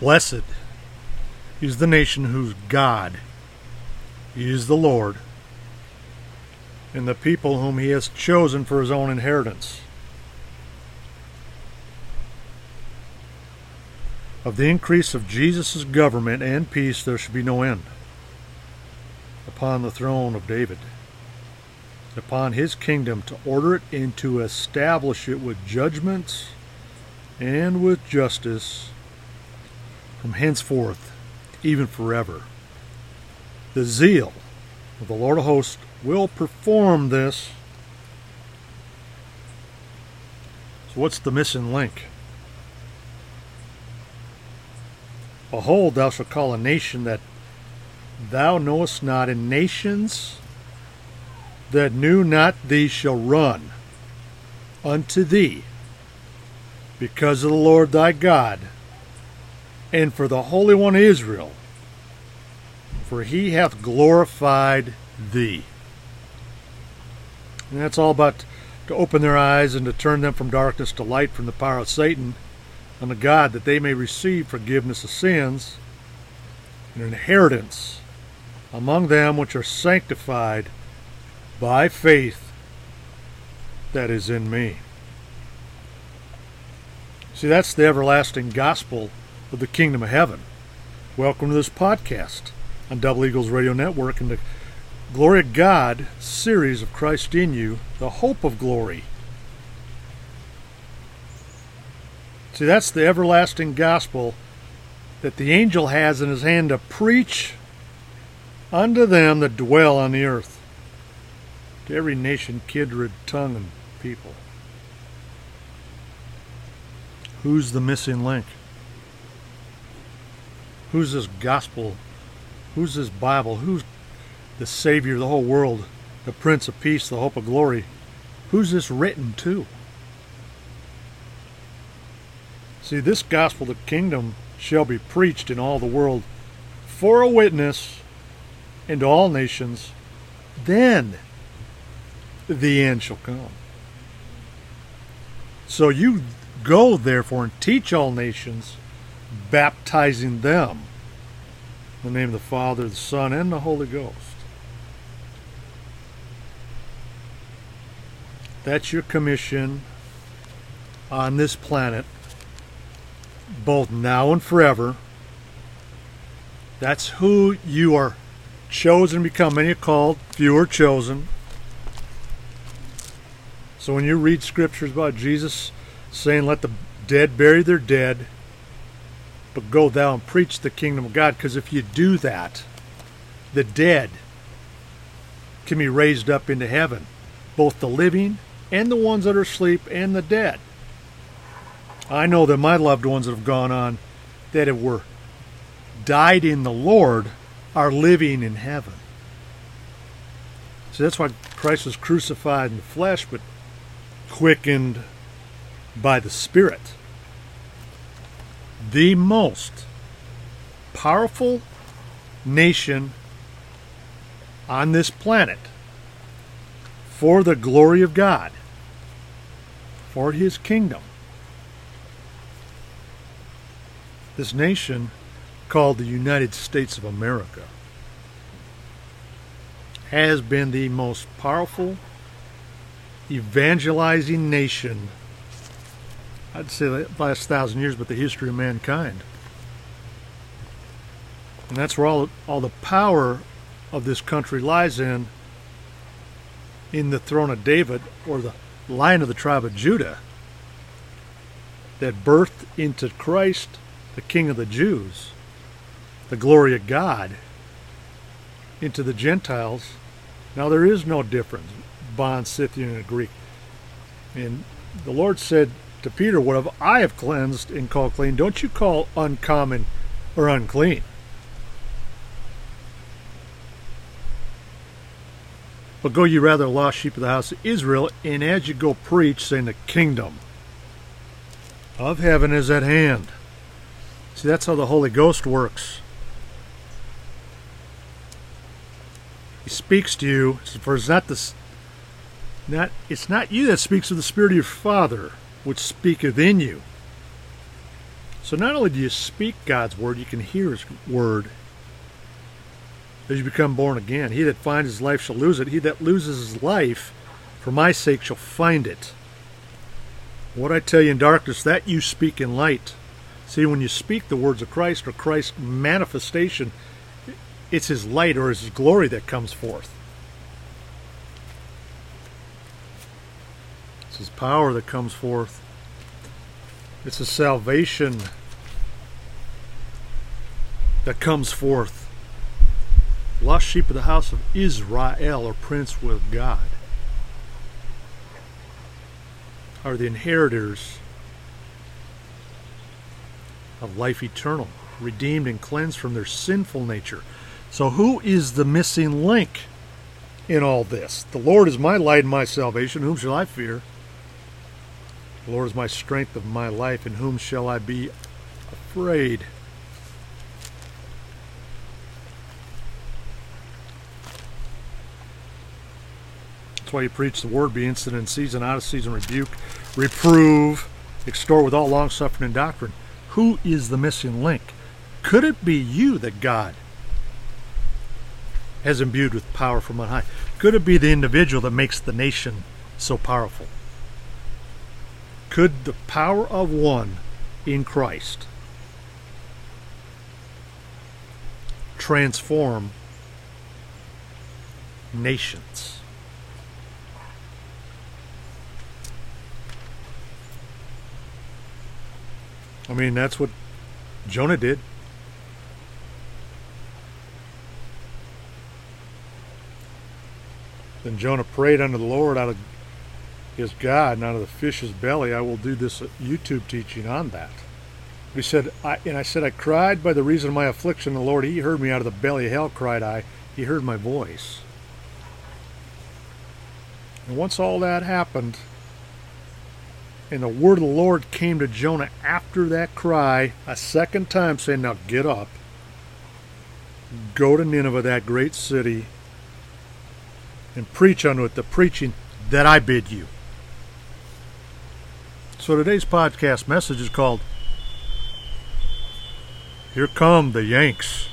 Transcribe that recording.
Blessed is the nation whose God is the Lord, and the people whom he has chosen for his own inheritance. Of the increase of Jesus' government and peace there should be no end upon the throne of David, upon his kingdom to order it and to establish it with judgments and with justice from henceforth, even forever. The zeal of the Lord of hosts will perform this. So, what's the missing link? Behold, thou shalt call a nation that thou knowest not, and nations that knew not thee shall run unto thee because of the Lord thy God and for the Holy One Israel, for he hath glorified thee. And that's all but to open their eyes and to turn them from darkness to light from the power of Satan unto God, that they may receive forgiveness of sins and an inheritance among them which are sanctified by faith that is in me. See, that's the everlasting gospel of the kingdom of heaven. Welcome to this podcast on Double Eagles Radio Network and the Glory of God series of Christ in You, the hope of glory. See, that's the everlasting gospel that the angel has in his hand to preach unto them that dwell on the earth, to every nation, kindred, tongue, and people. Who's the missing link? Who's this gospel? Who's this Bible? Who's the Savior of the whole world, the Prince of Peace, the hope of glory? Who's this written to? See, this gospel the kingdom shall be preached in all the world for a witness into all nations, then the end shall come. So you go, therefore, and teach all nations, baptizing them in the name of the Father, the Son, and the Holy Ghost. That's your commission on this planet, both now and forever. That's who you are chosen to become. Many are called, few are chosen. So when you read scriptures about Jesus saying, Let the dead bury their dead, but go thou and preach the kingdom of God, because if you do that, the dead can be raised up into heaven, both the living and the ones that are asleep and the dead. I know that my loved ones that have gone on that have were died in the Lord are living in heaven. So that's why Christ was crucified in the flesh, but quickened by the Spirit. The most powerful nation on this planet for the glory of God, for His kingdom. This nation called the United States of America has been the most powerful evangelizing nation I'd say the last thousand years, but the history of mankind. And that's where all, all the power of this country lies in, in the throne of David, or the line of the tribe of Judah, that birthed into Christ, the King of the Jews, the glory of God into the Gentiles. Now there is no difference, bond, Scythian, and Greek. And the Lord said to Peter, What have I have cleansed and called clean, don't you call uncommon or unclean. But go ye rather lost sheep of the house of Israel, and as you go preach, saying the kingdom of heaven is at hand. See, that's how the Holy Ghost works. He speaks to you, for it's not this not it's not you that speaks of the Spirit of your Father, which speaketh in you. So not only do you speak God's word, you can hear his word as you become born again. He that finds his life shall lose it. He that loses his life for my sake shall find it. What I tell you in darkness, that you speak in light. See, when you speak the words of Christ or Christ's manifestation, it's his light or his glory that comes forth. It's his power that comes forth. It's his salvation that comes forth. Lost sheep of the house of Israel are prince with God. Are the inheritors of life eternal, redeemed and cleansed from their sinful nature. So, who is the missing link in all this? The Lord is my light and my salvation. Whom shall I fear? The Lord is my strength of my life. In whom shall I be afraid? That's why you preach the word, be instant in season, out of season, rebuke, reprove, extort with all long suffering and doctrine. Who is the missing link? Could it be you that God has imbued with power from on high? Could it be the individual that makes the nation so powerful? Could the power of one in Christ transform nations? I mean, that's what Jonah did. Then Jonah prayed unto the Lord out of his God and out of the fish's belly. I will do this YouTube teaching on that. He said, I, and I said, I cried by the reason of my affliction. The Lord, He heard me out of the belly of hell, cried I. He heard my voice. And once all that happened, and the word of the Lord came to Jonah after that cry a second time, saying, Now get up, go to Nineveh, that great city, and preach unto it the preaching that I bid you. So today's podcast message is called Here Come the Yanks.